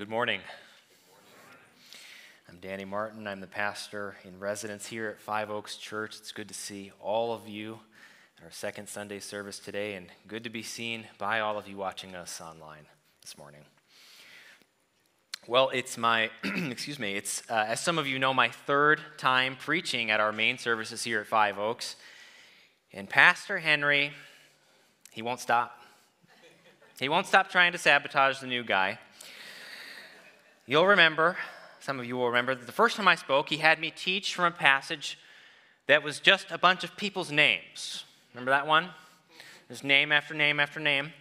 Good morning. I'm Danny Martin. I'm the pastor in residence here at Five Oaks Church. It's good to see all of you at our second Sunday service today, and good to be seen by all of you watching us online this morning. Well, it's my, excuse me, it's, uh, as some of you know, my third time preaching at our main services here at Five Oaks. And Pastor Henry, he won't stop. He won't stop trying to sabotage the new guy. You'll remember, some of you will remember, that the first time I spoke, he had me teach from a passage that was just a bunch of people's names. Remember that one? There's name after name after name.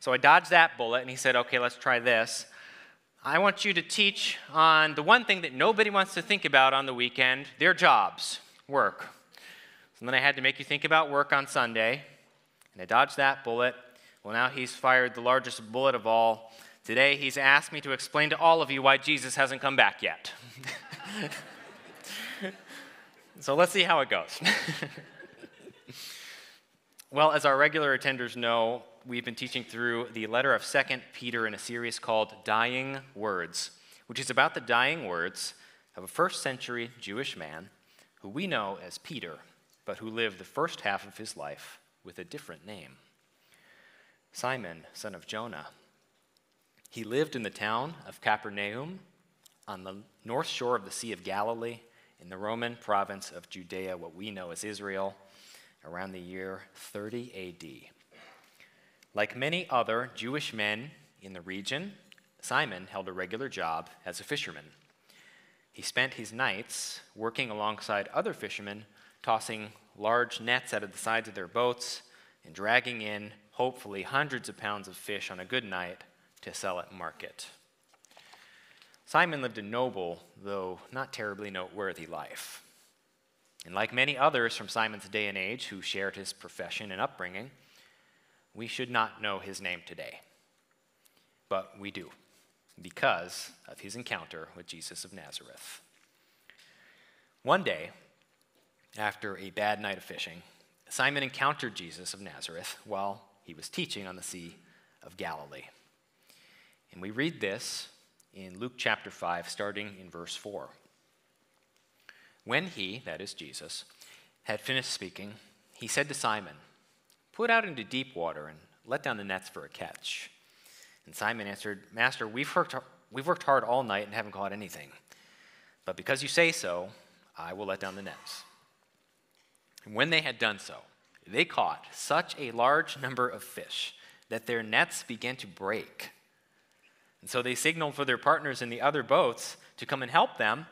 So I dodged that bullet, and he said, okay, let's try this. I want you to teach on the one thing that nobody wants to think about on the weekend their jobs, work. So then I had to make you think about work on Sunday, and I dodged that bullet. Well, now he's fired the largest bullet of all. Today, he's asked me to explain to all of you why Jesus hasn't come back yet. so let's see how it goes. well, as our regular attenders know, we've been teaching through the letter of 2nd Peter in a series called Dying Words, which is about the dying words of a first century Jewish man who we know as Peter, but who lived the first half of his life with a different name. Simon, son of Jonah. He lived in the town of Capernaum on the north shore of the Sea of Galilee in the Roman province of Judea, what we know as Israel, around the year 30 AD. Like many other Jewish men in the region, Simon held a regular job as a fisherman. He spent his nights working alongside other fishermen, tossing large nets out of the sides of their boats and dragging in hopefully hundreds of pounds of fish on a good night to sell at market. Simon lived a noble, though not terribly noteworthy life. And like many others from Simon's day and age who shared his profession and upbringing, we should not know his name today. But we do, because of his encounter with Jesus of Nazareth. One day, after a bad night of fishing, Simon encountered Jesus of Nazareth while he was teaching on the Sea of Galilee. And we read this in Luke chapter 5, starting in verse 4. When he, that is Jesus, had finished speaking, he said to Simon, Put out into deep water and let down the nets for a catch. And Simon answered, Master, we've worked, we've worked hard all night and haven't caught anything. But because you say so, I will let down the nets. And when they had done so, they caught such a large number of fish that their nets began to break. And so they signaled for their partners in the other boats to come and help them,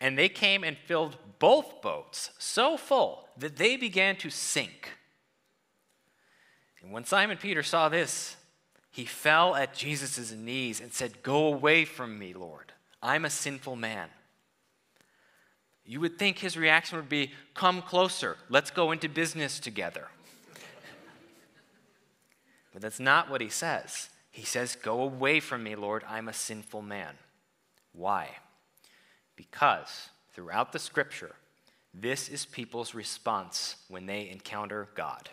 and they came and filled both boats so full that they began to sink. And when Simon Peter saw this, he fell at Jesus' knees and said, Go away from me, Lord. I'm a sinful man. You would think his reaction would be, Come closer, let's go into business together. but that's not what he says. He says, Go away from me, Lord, I'm a sinful man. Why? Because throughout the scripture, this is people's response when they encounter God.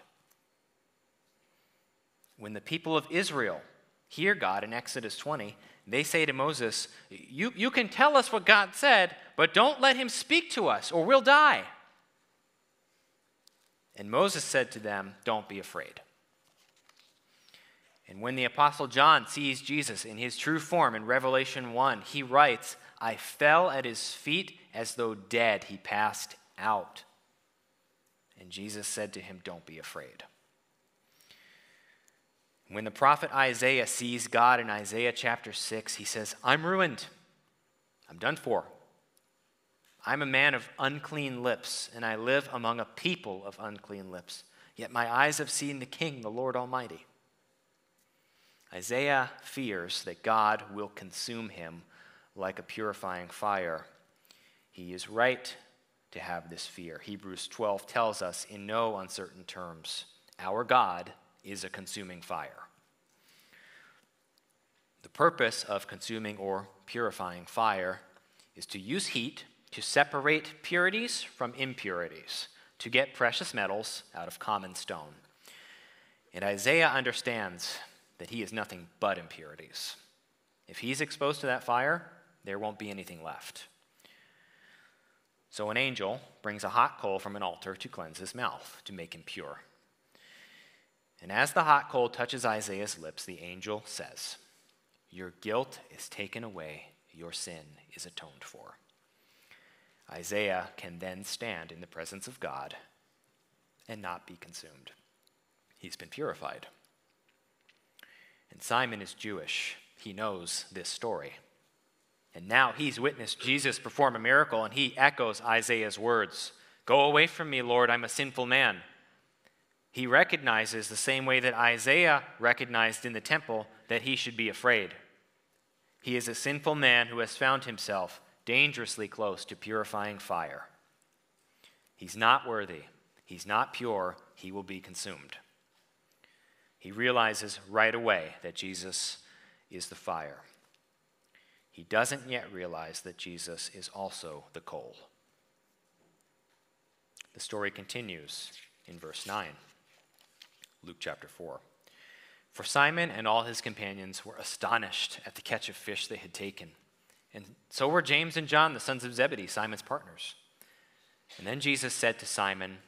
When the people of Israel hear God in Exodus 20, they say to Moses, you, you can tell us what God said, but don't let him speak to us, or we'll die. And Moses said to them, Don't be afraid. And when the Apostle John sees Jesus in his true form in Revelation 1, he writes, I fell at his feet as though dead. He passed out. And Jesus said to him, Don't be afraid. When the prophet Isaiah sees God in Isaiah chapter 6, he says, I'm ruined. I'm done for. I'm a man of unclean lips, and I live among a people of unclean lips. Yet my eyes have seen the King, the Lord Almighty. Isaiah fears that God will consume him like a purifying fire. He is right to have this fear. Hebrews 12 tells us in no uncertain terms our God is a consuming fire. The purpose of consuming or purifying fire is to use heat to separate purities from impurities, to get precious metals out of common stone. And Isaiah understands that he is nothing but impurities. If he's exposed to that fire, there won't be anything left. So an angel brings a hot coal from an altar to cleanse his mouth, to make him pure. And as the hot coal touches Isaiah's lips, the angel says, Your guilt is taken away, your sin is atoned for. Isaiah can then stand in the presence of God and not be consumed. He's been purified. And Simon is Jewish. He knows this story. And now he's witnessed Jesus perform a miracle, and he echoes Isaiah's words Go away from me, Lord, I'm a sinful man. He recognizes the same way that Isaiah recognized in the temple that he should be afraid. He is a sinful man who has found himself dangerously close to purifying fire. He's not worthy, he's not pure, he will be consumed. He realizes right away that Jesus is the fire. He doesn't yet realize that Jesus is also the coal. The story continues in verse 9, Luke chapter 4. For Simon and all his companions were astonished at the catch of fish they had taken. And so were James and John, the sons of Zebedee, Simon's partners. And then Jesus said to Simon,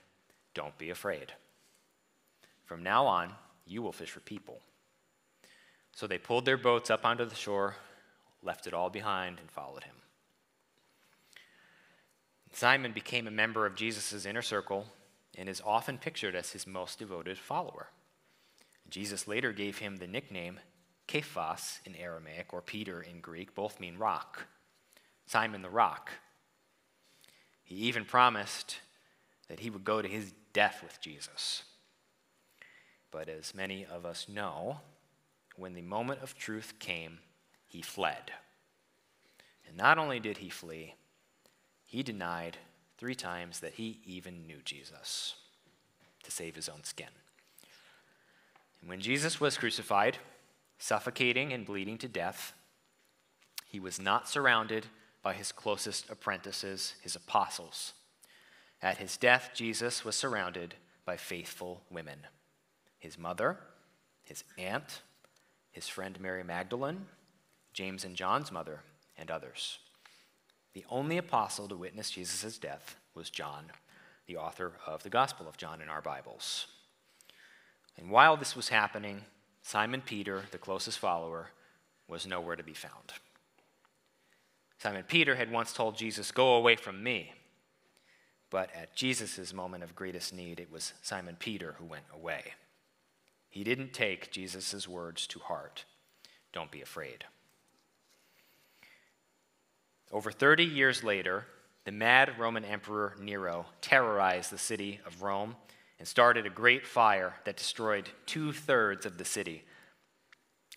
Don't be afraid. From now on, you will fish for people. So they pulled their boats up onto the shore, left it all behind, and followed him. Simon became a member of Jesus' inner circle and is often pictured as his most devoted follower. Jesus later gave him the nickname Cephas in Aramaic or Peter in Greek, both mean rock. Simon the rock. He even promised that he would go to his death with Jesus. But as many of us know, when the moment of truth came, he fled. And not only did he flee, he denied three times that he even knew Jesus to save his own skin. And when Jesus was crucified, suffocating and bleeding to death, he was not surrounded by his closest apprentices, his apostles. At his death, Jesus was surrounded by faithful women his mother, his aunt, his friend Mary Magdalene, James and John's mother, and others. The only apostle to witness Jesus' death was John, the author of the Gospel of John in our Bibles. And while this was happening, Simon Peter, the closest follower, was nowhere to be found. Simon Peter had once told Jesus, Go away from me. But at Jesus' moment of greatest need, it was Simon Peter who went away. He didn't take Jesus' words to heart. Don't be afraid. Over 30 years later, the mad Roman Emperor Nero terrorized the city of Rome and started a great fire that destroyed two thirds of the city.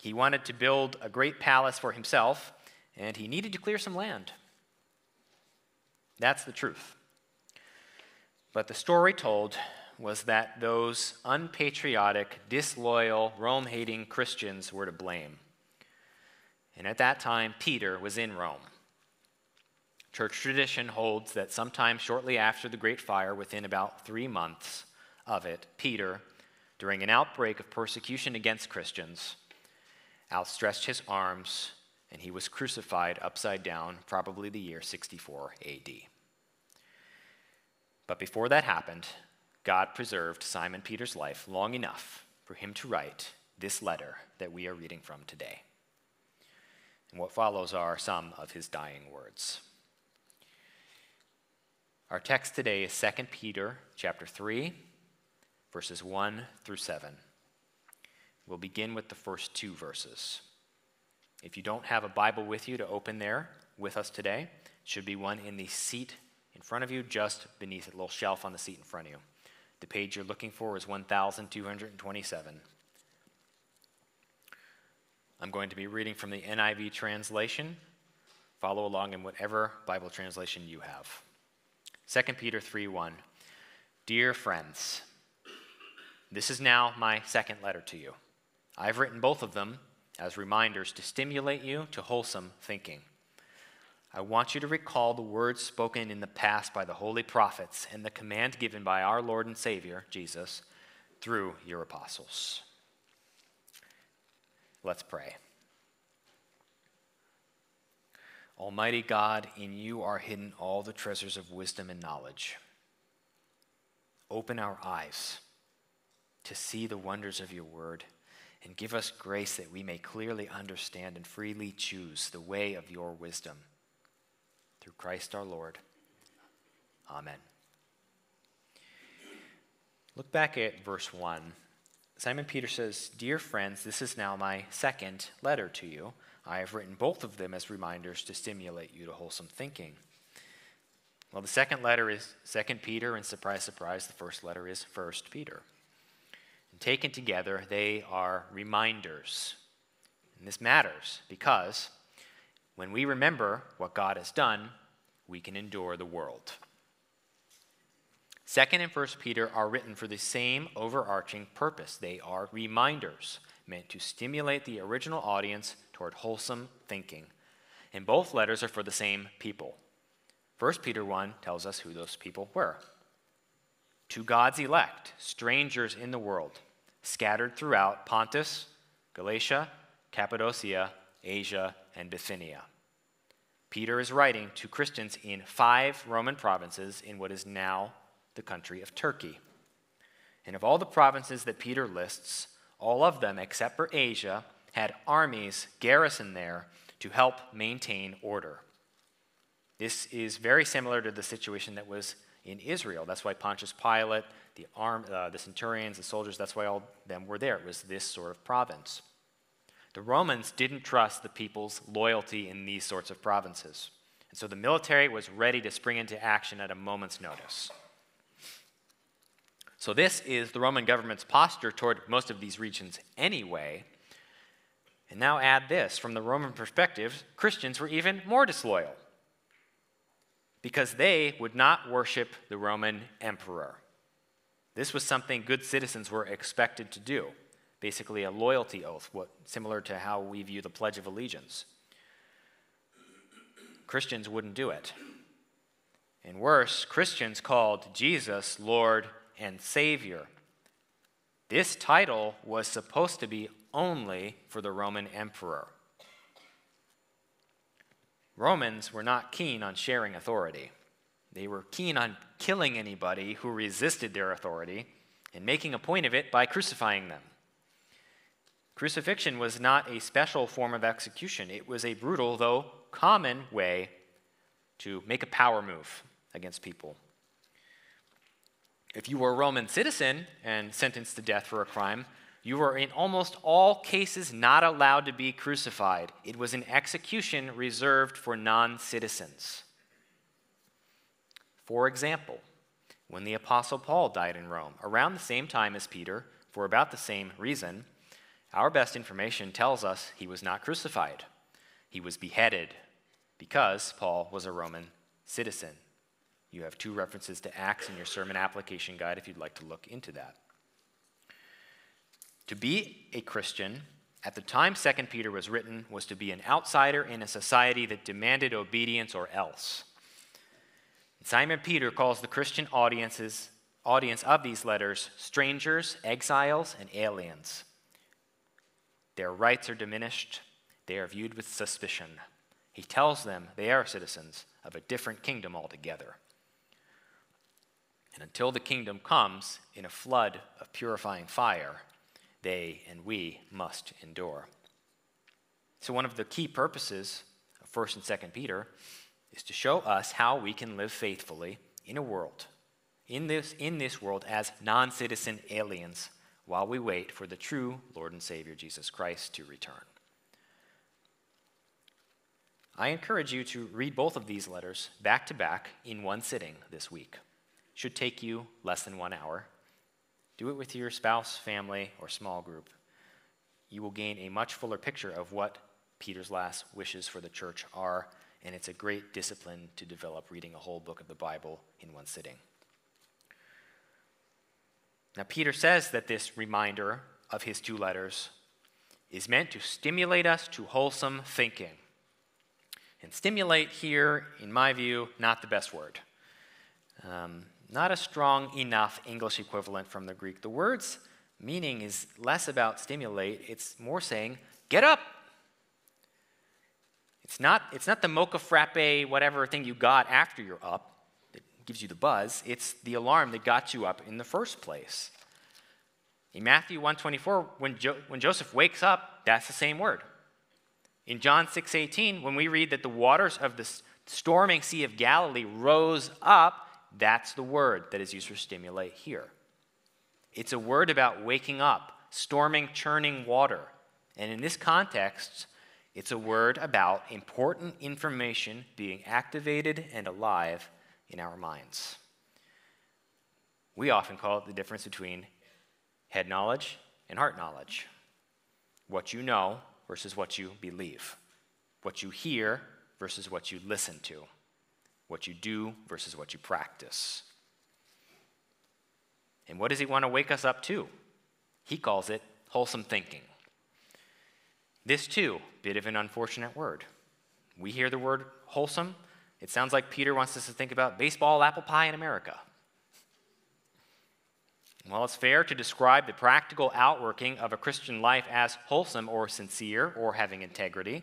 He wanted to build a great palace for himself, and he needed to clear some land. That's the truth. But the story told was that those unpatriotic, disloyal, Rome hating Christians were to blame. And at that time, Peter was in Rome. Church tradition holds that sometime shortly after the Great Fire, within about three months, of it, Peter, during an outbreak of persecution against Christians, outstretched his arms and he was crucified upside down, probably the year 64 AD. But before that happened, God preserved Simon Peter's life long enough for him to write this letter that we are reading from today. And what follows are some of his dying words. Our text today is 2 Peter chapter 3 verses 1 through 7. We'll begin with the first two verses. If you don't have a Bible with you to open there with us today, should be one in the seat in front of you, just beneath a little shelf on the seat in front of you. The page you're looking for is 1227. I'm going to be reading from the NIV translation. Follow along in whatever Bible translation you have. 2 Peter 3 1. Dear friends, this is now my second letter to you. I've written both of them as reminders to stimulate you to wholesome thinking. I want you to recall the words spoken in the past by the holy prophets and the command given by our Lord and Savior, Jesus, through your apostles. Let's pray. Almighty God, in you are hidden all the treasures of wisdom and knowledge. Open our eyes to see the wonders of your word and give us grace that we may clearly understand and freely choose the way of your wisdom. Through Christ our Lord. Amen. Look back at verse 1. Simon Peter says, Dear friends, this is now my second letter to you. I have written both of them as reminders to stimulate you to wholesome thinking. Well, the second letter is 2 Peter, and surprise, surprise, the first letter is 1 Peter. And taken together, they are reminders. And this matters because when we remember what God has done, we can endure the world. Second and First Peter are written for the same overarching purpose. They are reminders meant to stimulate the original audience toward wholesome thinking. And both letters are for the same people. First Peter 1 tells us who those people were. To God's elect, strangers in the world, scattered throughout Pontus, Galatia, Cappadocia, Asia, and Bithynia. Peter is writing to Christians in five Roman provinces in what is now the country of Turkey. And of all the provinces that Peter lists, all of them, except for Asia, had armies garrisoned there to help maintain order. This is very similar to the situation that was in Israel. That's why Pontius Pilate, the, arm, uh, the centurions, the soldiers, that's why all them were there. It was this sort of province. The Romans didn't trust the people's loyalty in these sorts of provinces. And so the military was ready to spring into action at a moment's notice. So, this is the Roman government's posture toward most of these regions anyway. And now add this from the Roman perspective, Christians were even more disloyal because they would not worship the Roman emperor. This was something good citizens were expected to do, basically a loyalty oath, what, similar to how we view the Pledge of Allegiance. Christians wouldn't do it. And worse, Christians called Jesus Lord and Savior. This title was supposed to be only for the Roman emperor. Romans were not keen on sharing authority. They were keen on killing anybody who resisted their authority and making a point of it by crucifying them. Crucifixion was not a special form of execution, it was a brutal, though common, way to make a power move against people. If you were a Roman citizen and sentenced to death for a crime, you were in almost all cases not allowed to be crucified. It was an execution reserved for non citizens. For example, when the Apostle Paul died in Rome, around the same time as Peter, for about the same reason, our best information tells us he was not crucified. He was beheaded because Paul was a Roman citizen. You have two references to Acts in your sermon application guide if you'd like to look into that. To be a Christian at the time 2 Peter was written was to be an outsider in a society that demanded obedience or else. Simon Peter calls the Christian audiences, audience of these letters strangers, exiles, and aliens. Their rights are diminished, they are viewed with suspicion. He tells them they are citizens of a different kingdom altogether. And until the kingdom comes in a flood of purifying fire, they and we must endure. So, one of the key purposes of 1st and 2nd Peter is to show us how we can live faithfully in a world, in this, in this world, as non citizen aliens while we wait for the true Lord and Savior Jesus Christ to return. I encourage you to read both of these letters back to back in one sitting this week should take you less than one hour. Do it with your spouse, family, or small group. You will gain a much fuller picture of what Peter's last wishes for the church are, and it's a great discipline to develop reading a whole book of the Bible in one sitting. Now, Peter says that this reminder of his two letters is meant to stimulate us to wholesome thinking. And stimulate here, in my view, not the best word. Um, not a strong enough English equivalent from the Greek. The word's meaning is less about stimulate, it's more saying, get up. It's not, it's not the mocha frappe, whatever thing you got after you're up gives you the buzz. It's the alarm that got you up in the first place. In Matthew 124, when, jo- when Joseph wakes up, that's the same word. In John 6:18, when we read that the waters of the storming Sea of Galilee rose up, that's the word that is used for stimulate here. It's a word about waking up, storming, churning water. And in this context, it's a word about important information being activated and alive in our minds. We often call it the difference between head knowledge and heart knowledge. What you know versus what you believe. What you hear versus what you listen to. What you do versus what you practice. And what does he want to wake us up to? He calls it wholesome thinking. This, too, bit of an unfortunate word. We hear the word wholesome, it sounds like Peter wants us to think about baseball, apple pie in America. While it's fair to describe the practical outworking of a Christian life as wholesome or sincere or having integrity,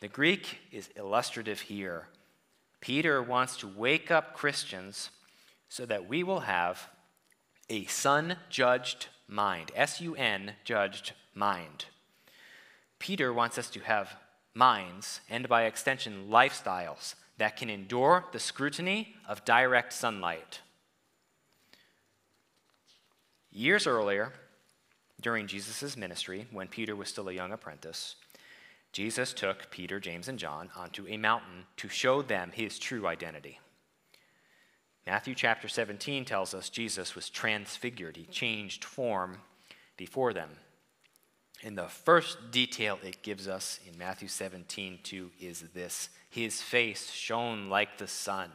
the Greek is illustrative here. Peter wants to wake up Christians so that we will have a sun judged mind, S U N judged mind. Peter wants us to have minds, and by extension, lifestyles that can endure the scrutiny of direct sunlight. Years earlier, during Jesus' ministry, when Peter was still a young apprentice, Jesus took Peter, James, and John onto a mountain to show them his true identity. Matthew chapter 17 tells us Jesus was transfigured, he changed form before them. And the first detail it gives us in Matthew 17, 2 is this His face shone like the sun.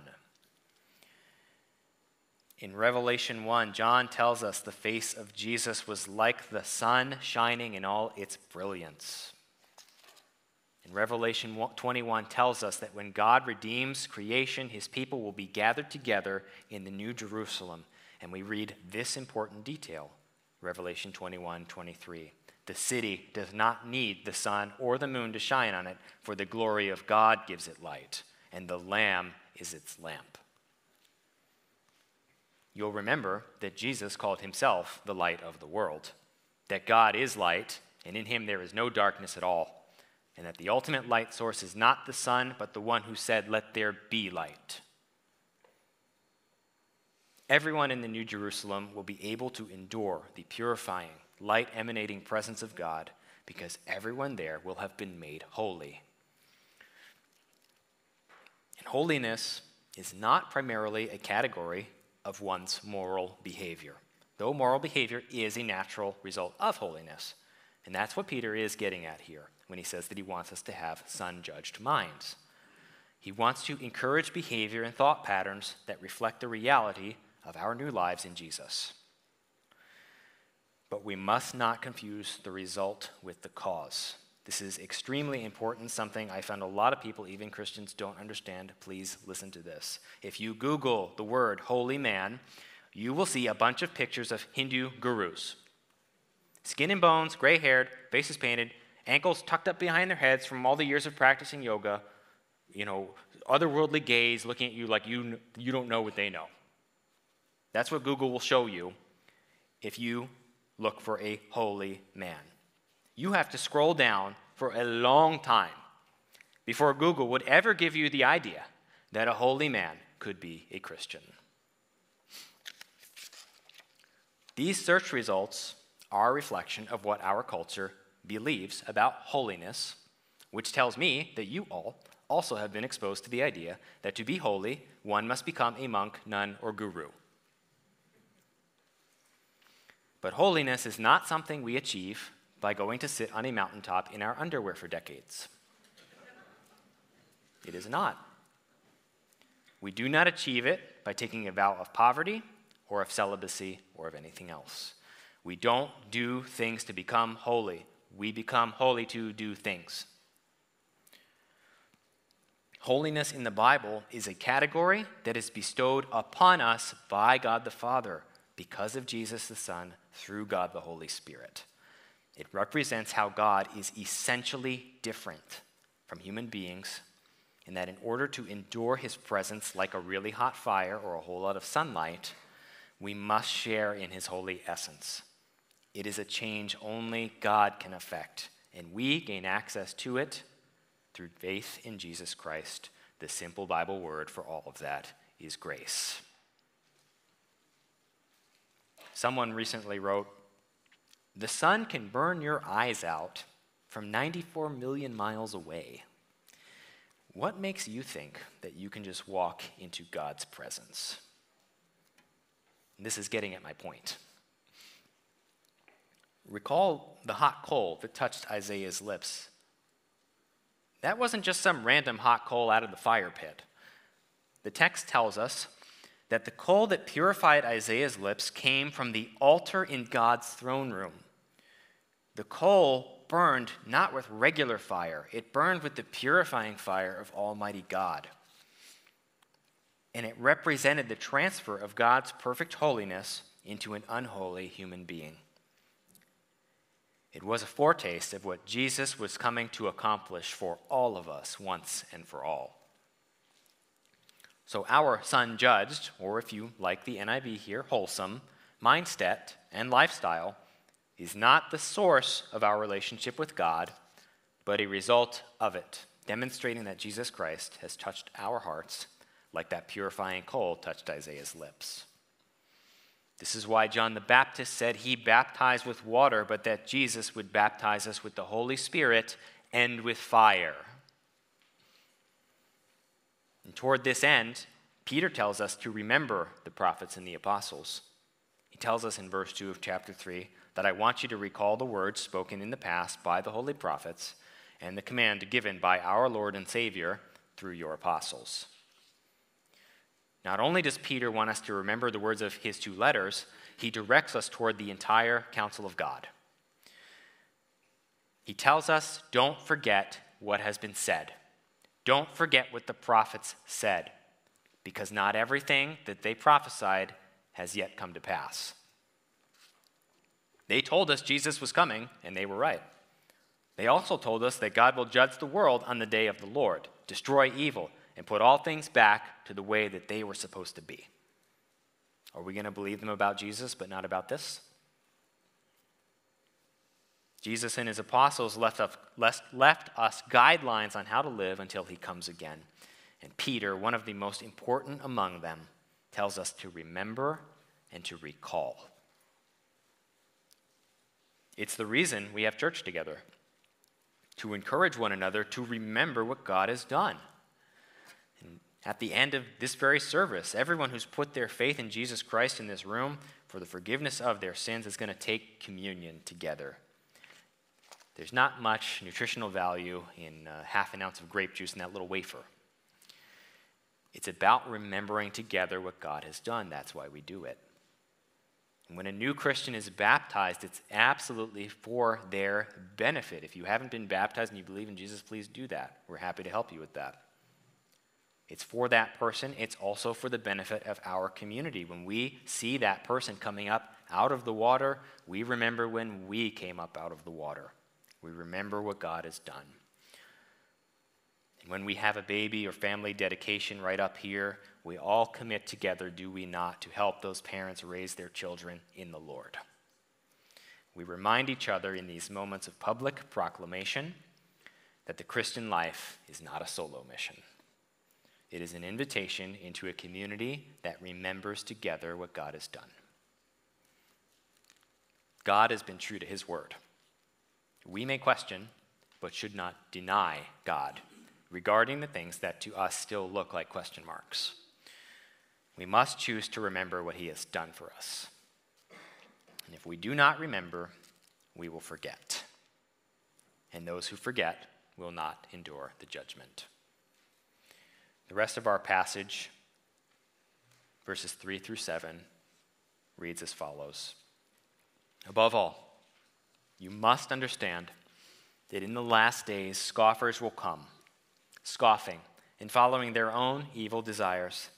In Revelation 1, John tells us the face of Jesus was like the sun shining in all its brilliance. And Revelation 21 tells us that when God redeems creation, his people will be gathered together in the New Jerusalem. And we read this important detail Revelation 21 23. The city does not need the sun or the moon to shine on it, for the glory of God gives it light, and the Lamb is its lamp. You'll remember that Jesus called himself the light of the world, that God is light, and in him there is no darkness at all, and that the ultimate light source is not the sun, but the one who said, Let there be light. Everyone in the New Jerusalem will be able to endure the purifying, light emanating presence of God because everyone there will have been made holy. And holiness is not primarily a category of one's moral behavior, though moral behavior is a natural result of holiness. And that's what Peter is getting at here when he says that he wants us to have sun judged minds. He wants to encourage behavior and thought patterns that reflect the reality of our new lives in Jesus. But we must not confuse the result with the cause. This is extremely important, something I found a lot of people, even Christians, don't understand. Please listen to this. If you Google the word holy man, you will see a bunch of pictures of Hindu gurus. Skin and bones, gray haired, faces painted, ankles tucked up behind their heads from all the years of practicing yoga, you know, otherworldly gaze looking at you like you, you don't know what they know. That's what Google will show you if you look for a holy man. You have to scroll down for a long time before Google would ever give you the idea that a holy man could be a Christian. These search results are a reflection of what our culture believes about holiness, which tells me that you all also have been exposed to the idea that to be holy, one must become a monk, nun, or guru. But holiness is not something we achieve by going to sit on a mountaintop in our underwear for decades. It is not. We do not achieve it by taking a vow of poverty or of celibacy or of anything else. We don't do things to become holy. We become holy to do things. Holiness in the Bible is a category that is bestowed upon us by God the Father because of Jesus the Son through God the Holy Spirit. It represents how God is essentially different from human beings, and that in order to endure his presence like a really hot fire or a whole lot of sunlight, we must share in his holy essence. It is a change only God can effect, and we gain access to it through faith in Jesus Christ. The simple Bible word for all of that is grace. Someone recently wrote The sun can burn your eyes out from 94 million miles away. What makes you think that you can just walk into God's presence? And this is getting at my point. Recall the hot coal that touched Isaiah's lips. That wasn't just some random hot coal out of the fire pit. The text tells us that the coal that purified Isaiah's lips came from the altar in God's throne room. The coal burned not with regular fire, it burned with the purifying fire of Almighty God. And it represented the transfer of God's perfect holiness into an unholy human being. It was a foretaste of what Jesus was coming to accomplish for all of us once and for all. So, our sun judged, or if you like the NIV here, wholesome, mindset and lifestyle is not the source of our relationship with God, but a result of it, demonstrating that Jesus Christ has touched our hearts like that purifying coal touched Isaiah's lips. This is why John the Baptist said he baptized with water, but that Jesus would baptize us with the Holy Spirit and with fire. And toward this end, Peter tells us to remember the prophets and the apostles. He tells us in verse 2 of chapter 3 that I want you to recall the words spoken in the past by the holy prophets and the command given by our Lord and Savior through your apostles. Not only does Peter want us to remember the words of his two letters, he directs us toward the entire counsel of God. He tells us, don't forget what has been said. Don't forget what the prophets said, because not everything that they prophesied has yet come to pass. They told us Jesus was coming, and they were right. They also told us that God will judge the world on the day of the Lord, destroy evil, and put all things back to the way that they were supposed to be. Are we going to believe them about Jesus, but not about this? Jesus and his apostles left us, left us guidelines on how to live until he comes again. And Peter, one of the most important among them, tells us to remember and to recall. It's the reason we have church together to encourage one another to remember what God has done. And at the end of this very service, everyone who's put their faith in Jesus Christ in this room for the forgiveness of their sins is going to take communion together. There's not much nutritional value in uh, half an ounce of grape juice in that little wafer. It's about remembering together what God has done. That's why we do it. When a new Christian is baptized, it's absolutely for their benefit. If you haven't been baptized and you believe in Jesus, please do that. We're happy to help you with that. It's for that person, it's also for the benefit of our community. When we see that person coming up out of the water, we remember when we came up out of the water. We remember what God has done. And when we have a baby or family dedication right up here, we all commit together, do we not, to help those parents raise their children in the Lord. We remind each other in these moments of public proclamation that the Christian life is not a solo mission. It is an invitation into a community that remembers together what God has done. God has been true to his word. We may question, but should not deny God regarding the things that to us still look like question marks. We must choose to remember what he has done for us. And if we do not remember, we will forget. And those who forget will not endure the judgment. The rest of our passage, verses 3 through 7, reads as follows Above all, you must understand that in the last days scoffers will come, scoffing and following their own evil desires.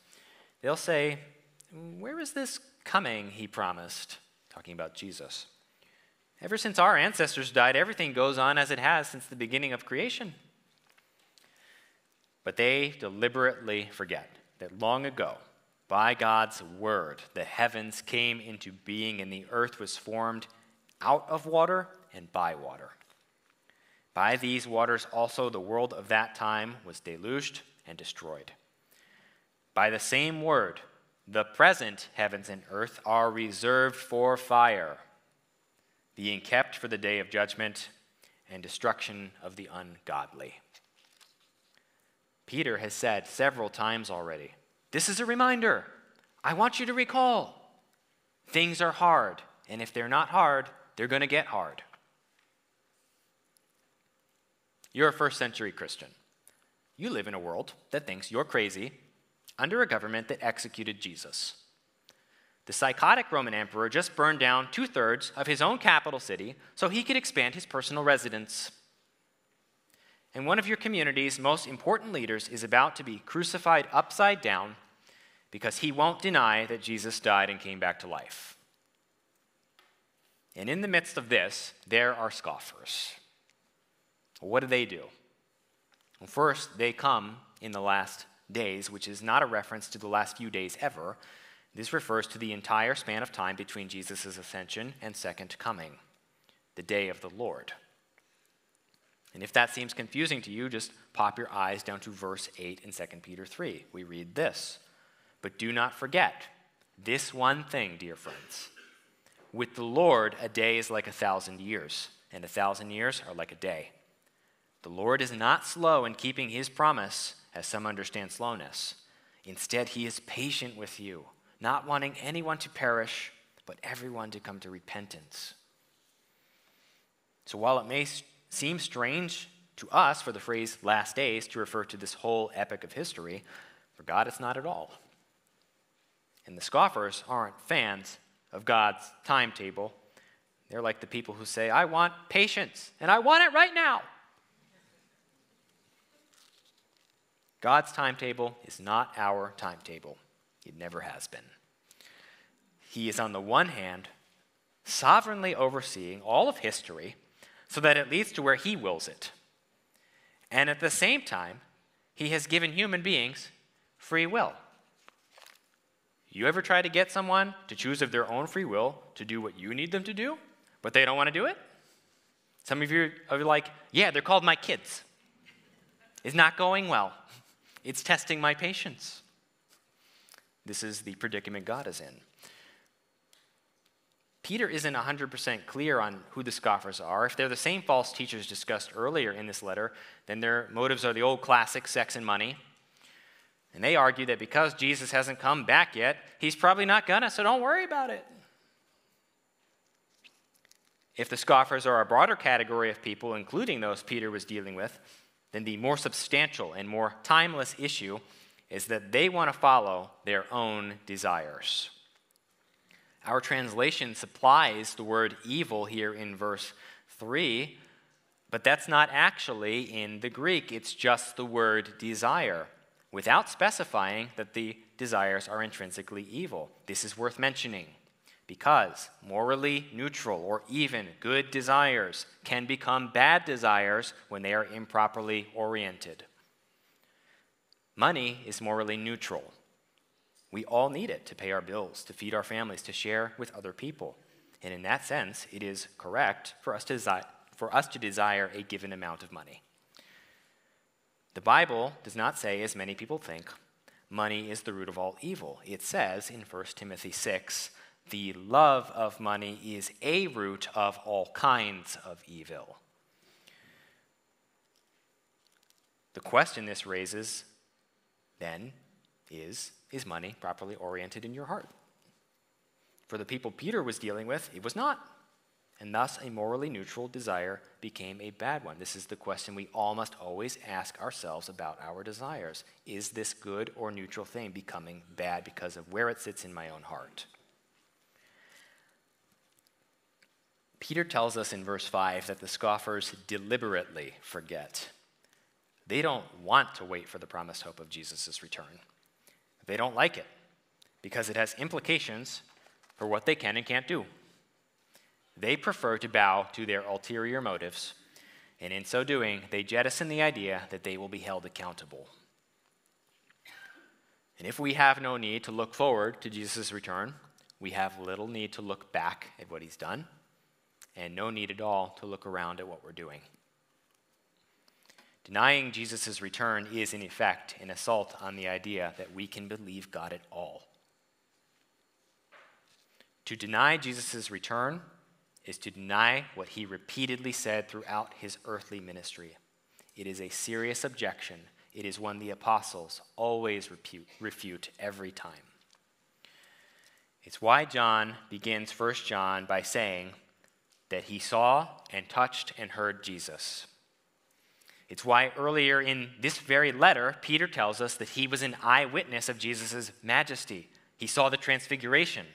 They'll say, Where is this coming he promised? Talking about Jesus. Ever since our ancestors died, everything goes on as it has since the beginning of creation. But they deliberately forget that long ago, by God's word, the heavens came into being and the earth was formed out of water and by water. By these waters also the world of that time was deluged and destroyed. By the same word, the present heavens and earth are reserved for fire, being kept for the day of judgment and destruction of the ungodly. Peter has said several times already this is a reminder. I want you to recall things are hard, and if they're not hard, they're going to get hard. You're a first century Christian. You live in a world that thinks you're crazy under a government that executed Jesus. The psychotic Roman emperor just burned down two thirds of his own capital city so he could expand his personal residence. And one of your community's most important leaders is about to be crucified upside down because he won't deny that Jesus died and came back to life. And in the midst of this, there are scoffers. What do they do? Well, first, they come in the last days, which is not a reference to the last few days ever. This refers to the entire span of time between Jesus' ascension and second coming, the day of the Lord. And if that seems confusing to you, just pop your eyes down to verse 8 in 2 Peter 3. We read this But do not forget this one thing, dear friends. With the Lord, a day is like a thousand years, and a thousand years are like a day. The Lord is not slow in keeping his promise, as some understand slowness. Instead, he is patient with you, not wanting anyone to perish, but everyone to come to repentance. So while it may seem strange to us for the phrase last days to refer to this whole epic of history, for God it's not at all. And the scoffers aren't fans of God's timetable. They're like the people who say, I want patience, and I want it right now. God's timetable is not our timetable, it never has been. He is, on the one hand, sovereignly overseeing all of history so that it leads to where He wills it. And at the same time, He has given human beings free will. You ever try to get someone to choose of their own free will to do what you need them to do, but they don't want to do it? Some of you are like, yeah, they're called my kids. It's not going well. It's testing my patience. This is the predicament God is in. Peter isn't 100% clear on who the scoffers are. If they're the same false teachers discussed earlier in this letter, then their motives are the old classic sex and money. And they argue that because Jesus hasn't come back yet, he's probably not gonna, so don't worry about it. If the scoffers are a broader category of people, including those Peter was dealing with, then the more substantial and more timeless issue is that they want to follow their own desires. Our translation supplies the word evil here in verse 3, but that's not actually in the Greek. It's just the word desire, without specifying that the desires are intrinsically evil. This is worth mentioning because morally neutral or even good desires can become bad desires when they are improperly oriented. Money is morally neutral. We all need it to pay our bills, to feed our families, to share with other people. And in that sense, it is correct for us to, desi- for us to desire a given amount of money. The Bible does not say, as many people think, money is the root of all evil. It says in 1 Timothy 6 the love of money is a root of all kinds of evil. The question this raises then is Is money properly oriented in your heart? For the people Peter was dealing with, it was not. And thus, a morally neutral desire became a bad one. This is the question we all must always ask ourselves about our desires. Is this good or neutral thing becoming bad because of where it sits in my own heart? Peter tells us in verse 5 that the scoffers deliberately forget. They don't want to wait for the promised hope of Jesus' return. They don't like it because it has implications for what they can and can't do. They prefer to bow to their ulterior motives, and in so doing, they jettison the idea that they will be held accountable. And if we have no need to look forward to Jesus' return, we have little need to look back at what he's done, and no need at all to look around at what we're doing. Denying Jesus' return is, in effect, an assault on the idea that we can believe God at all. To deny Jesus' return is to deny what he repeatedly said throughout his earthly ministry. It is a serious objection. It is one the apostles always refute, refute every time. It's why John begins 1 John by saying that he saw and touched and heard Jesus. It's why earlier in this very letter, Peter tells us that he was an eyewitness of Jesus' majesty. He saw the transfiguration.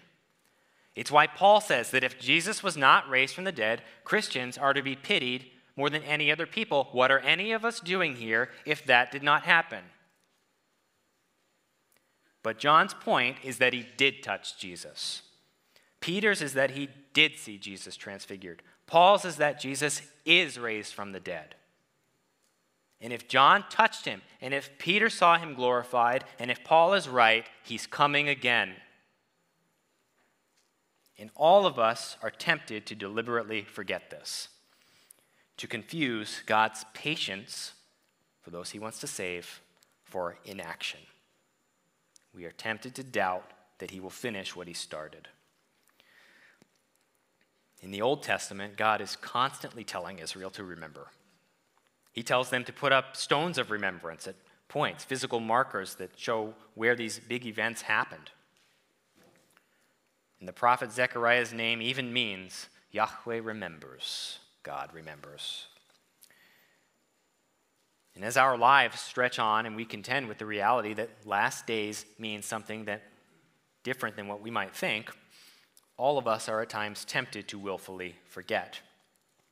It's why Paul says that if Jesus was not raised from the dead, Christians are to be pitied more than any other people. What are any of us doing here if that did not happen? But John's point is that he did touch Jesus. Peter's is that he did see Jesus transfigured. Paul's is that Jesus is raised from the dead. And if John touched him, and if Peter saw him glorified, and if Paul is right, he's coming again. And all of us are tempted to deliberately forget this, to confuse God's patience for those he wants to save for inaction. We are tempted to doubt that he will finish what he started. In the Old Testament, God is constantly telling Israel to remember. He tells them to put up stones of remembrance at points, physical markers that show where these big events happened. And the prophet Zechariah's name even means Yahweh remembers, God remembers. And as our lives stretch on and we contend with the reality that last days means something that different than what we might think, all of us are at times tempted to willfully forget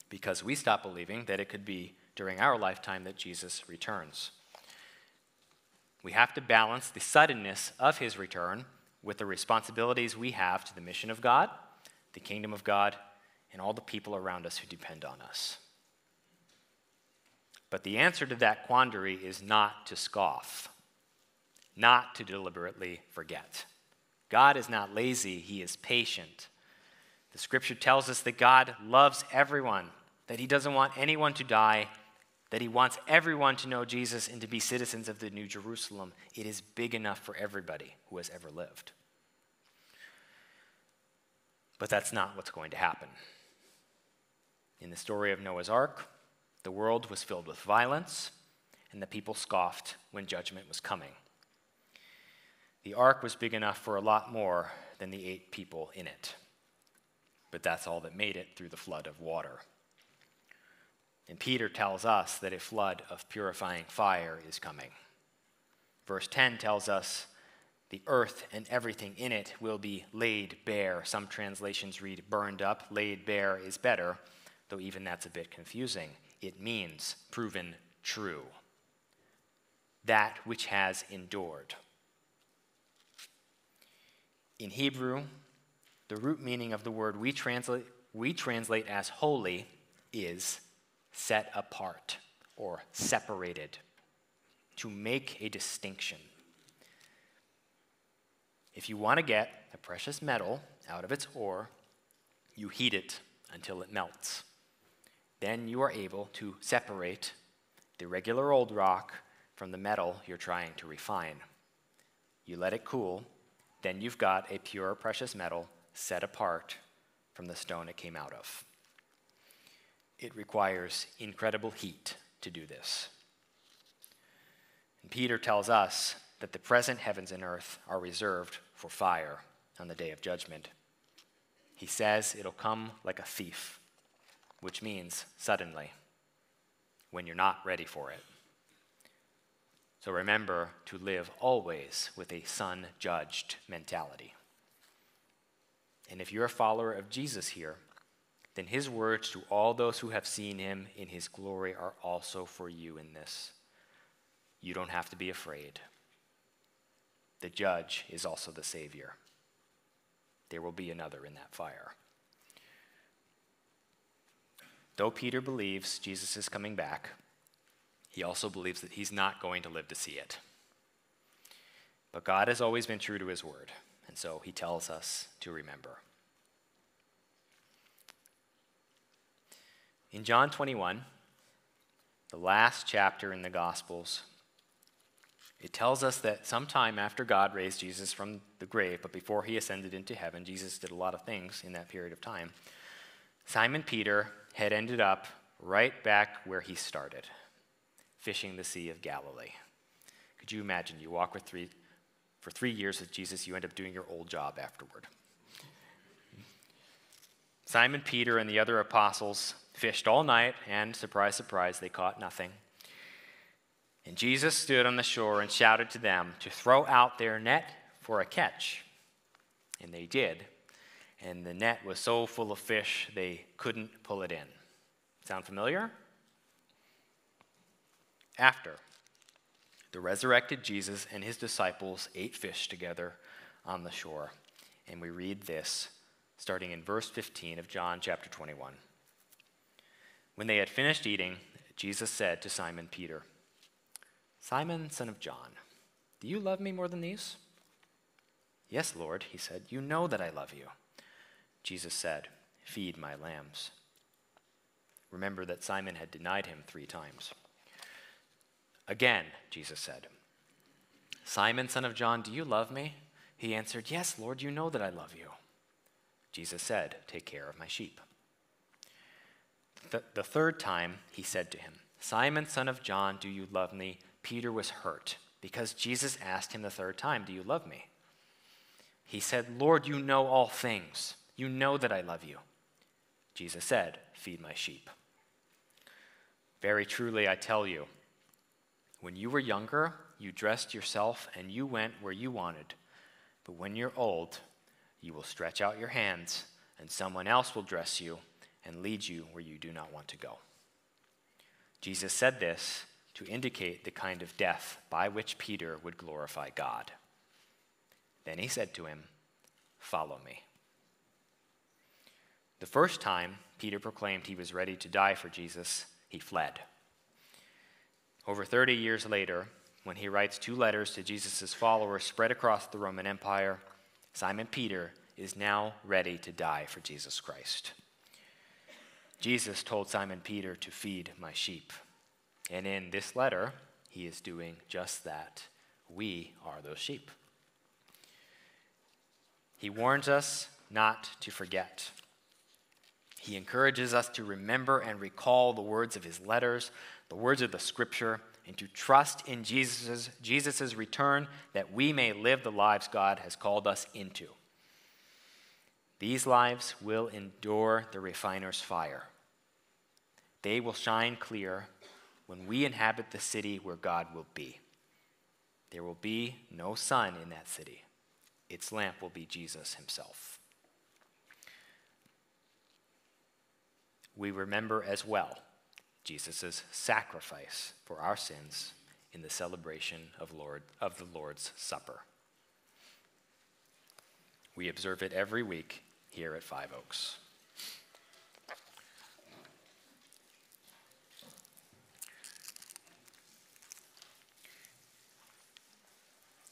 because we stop believing that it could be during our lifetime that Jesus returns. We have to balance the suddenness of his return with the responsibilities we have to the mission of God, the kingdom of God, and all the people around us who depend on us. But the answer to that quandary is not to scoff, not to deliberately forget. God is not lazy, He is patient. The scripture tells us that God loves everyone, that He doesn't want anyone to die, that He wants everyone to know Jesus and to be citizens of the New Jerusalem. It is big enough for everybody who has ever lived. But that's not what's going to happen. In the story of Noah's Ark, the world was filled with violence, and the people scoffed when judgment was coming. The ark was big enough for a lot more than the eight people in it, but that's all that made it through the flood of water. And Peter tells us that a flood of purifying fire is coming. Verse 10 tells us the earth and everything in it will be laid bare. Some translations read burned up. Laid bare is better, though even that's a bit confusing it means proven true. That which has endured. In Hebrew, the root meaning of the word we translate, we translate as holy is set apart or separated, to make a distinction. If you want to get a precious metal out of its ore, you heat it until it melts then you are able to separate the regular old rock from the metal you're trying to refine. You let it cool, then you've got a pure precious metal set apart from the stone it came out of. It requires incredible heat to do this. And Peter tells us that the present heavens and earth are reserved for fire on the day of judgment. He says it'll come like a thief which means suddenly, when you're not ready for it. So remember to live always with a son judged mentality. And if you're a follower of Jesus here, then his words to all those who have seen him in his glory are also for you in this. You don't have to be afraid. The judge is also the Savior. There will be another in that fire. Though Peter believes Jesus is coming back, he also believes that he's not going to live to see it. But God has always been true to his word, and so he tells us to remember. In John 21, the last chapter in the Gospels, it tells us that sometime after God raised Jesus from the grave, but before he ascended into heaven, Jesus did a lot of things in that period of time. Simon Peter had ended up right back where he started, fishing the Sea of Galilee. Could you imagine? You walk with three, for three years with Jesus, you end up doing your old job afterward. Simon Peter and the other apostles fished all night, and surprise, surprise, they caught nothing. And Jesus stood on the shore and shouted to them to throw out their net for a catch. And they did. And the net was so full of fish, they couldn't pull it in. Sound familiar? After the resurrected Jesus and his disciples ate fish together on the shore. And we read this starting in verse 15 of John chapter 21. When they had finished eating, Jesus said to Simon Peter, Simon, son of John, do you love me more than these? Yes, Lord, he said, you know that I love you. Jesus said, Feed my lambs. Remember that Simon had denied him three times. Again, Jesus said, Simon, son of John, do you love me? He answered, Yes, Lord, you know that I love you. Jesus said, Take care of my sheep. The, the third time he said to him, Simon, son of John, do you love me? Peter was hurt because Jesus asked him the third time, Do you love me? He said, Lord, you know all things. You know that I love you. Jesus said, Feed my sheep. Very truly, I tell you, when you were younger, you dressed yourself and you went where you wanted. But when you're old, you will stretch out your hands, and someone else will dress you and lead you where you do not want to go. Jesus said this to indicate the kind of death by which Peter would glorify God. Then he said to him, Follow me. The first time Peter proclaimed he was ready to die for Jesus, he fled. Over 30 years later, when he writes two letters to Jesus' followers spread across the Roman Empire, Simon Peter is now ready to die for Jesus Christ. Jesus told Simon Peter to feed my sheep. And in this letter, he is doing just that. We are those sheep. He warns us not to forget. He encourages us to remember and recall the words of his letters, the words of the scripture, and to trust in Jesus' Jesus's return that we may live the lives God has called us into. These lives will endure the refiner's fire. They will shine clear when we inhabit the city where God will be. There will be no sun in that city, its lamp will be Jesus himself. We remember as well Jesus' sacrifice for our sins in the celebration of, Lord, of the Lord's Supper. We observe it every week here at Five Oaks.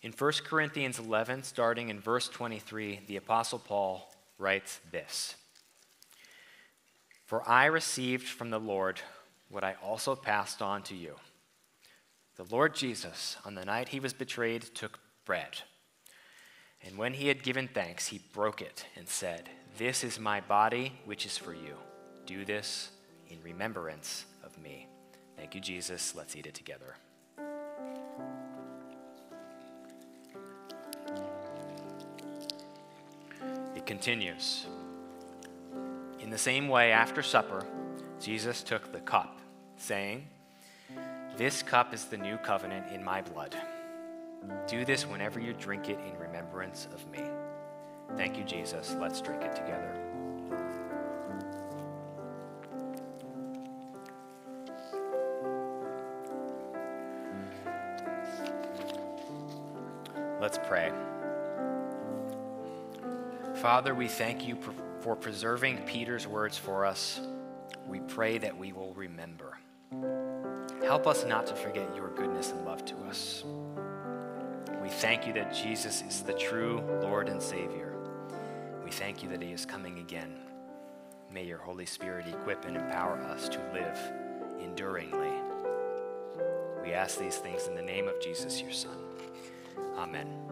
In 1 Corinthians 11, starting in verse 23, the Apostle Paul writes this For I received from the Lord what I also passed on to you. The Lord Jesus, on the night he was betrayed, took bread. And when he had given thanks, he broke it and said, This is my body, which is for you. Do this in remembrance of me. Thank you, Jesus. Let's eat it together. Continues. In the same way, after supper, Jesus took the cup, saying, This cup is the new covenant in my blood. Do this whenever you drink it in remembrance of me. Thank you, Jesus. Let's drink it together. Father, we thank you for preserving Peter's words for us. We pray that we will remember. Help us not to forget your goodness and love to us. We thank you that Jesus is the true Lord and Savior. We thank you that He is coming again. May your Holy Spirit equip and empower us to live enduringly. We ask these things in the name of Jesus, your Son. Amen.